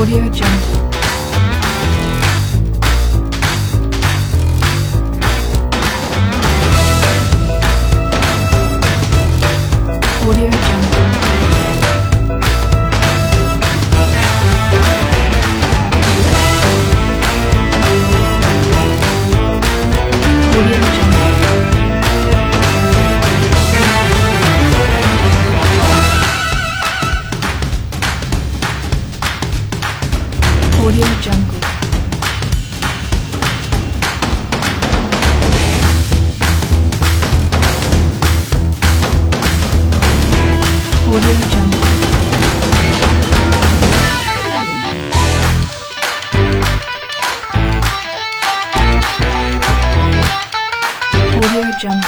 Audio Jungle. Audio. Jump.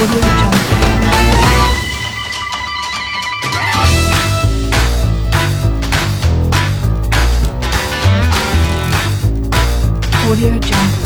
What are you Jump Audio Jump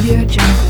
Audio Jungle.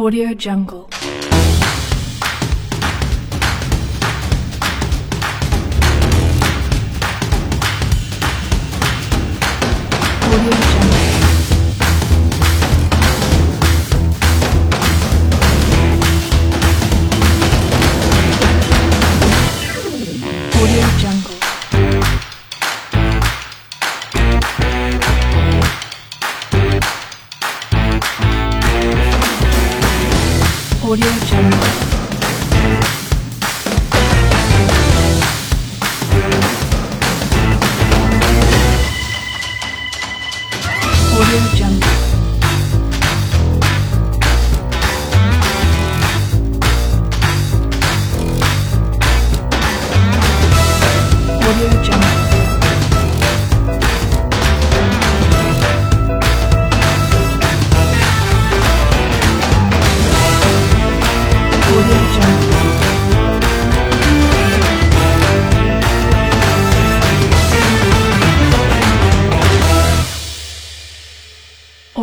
Audio Jungle. audio.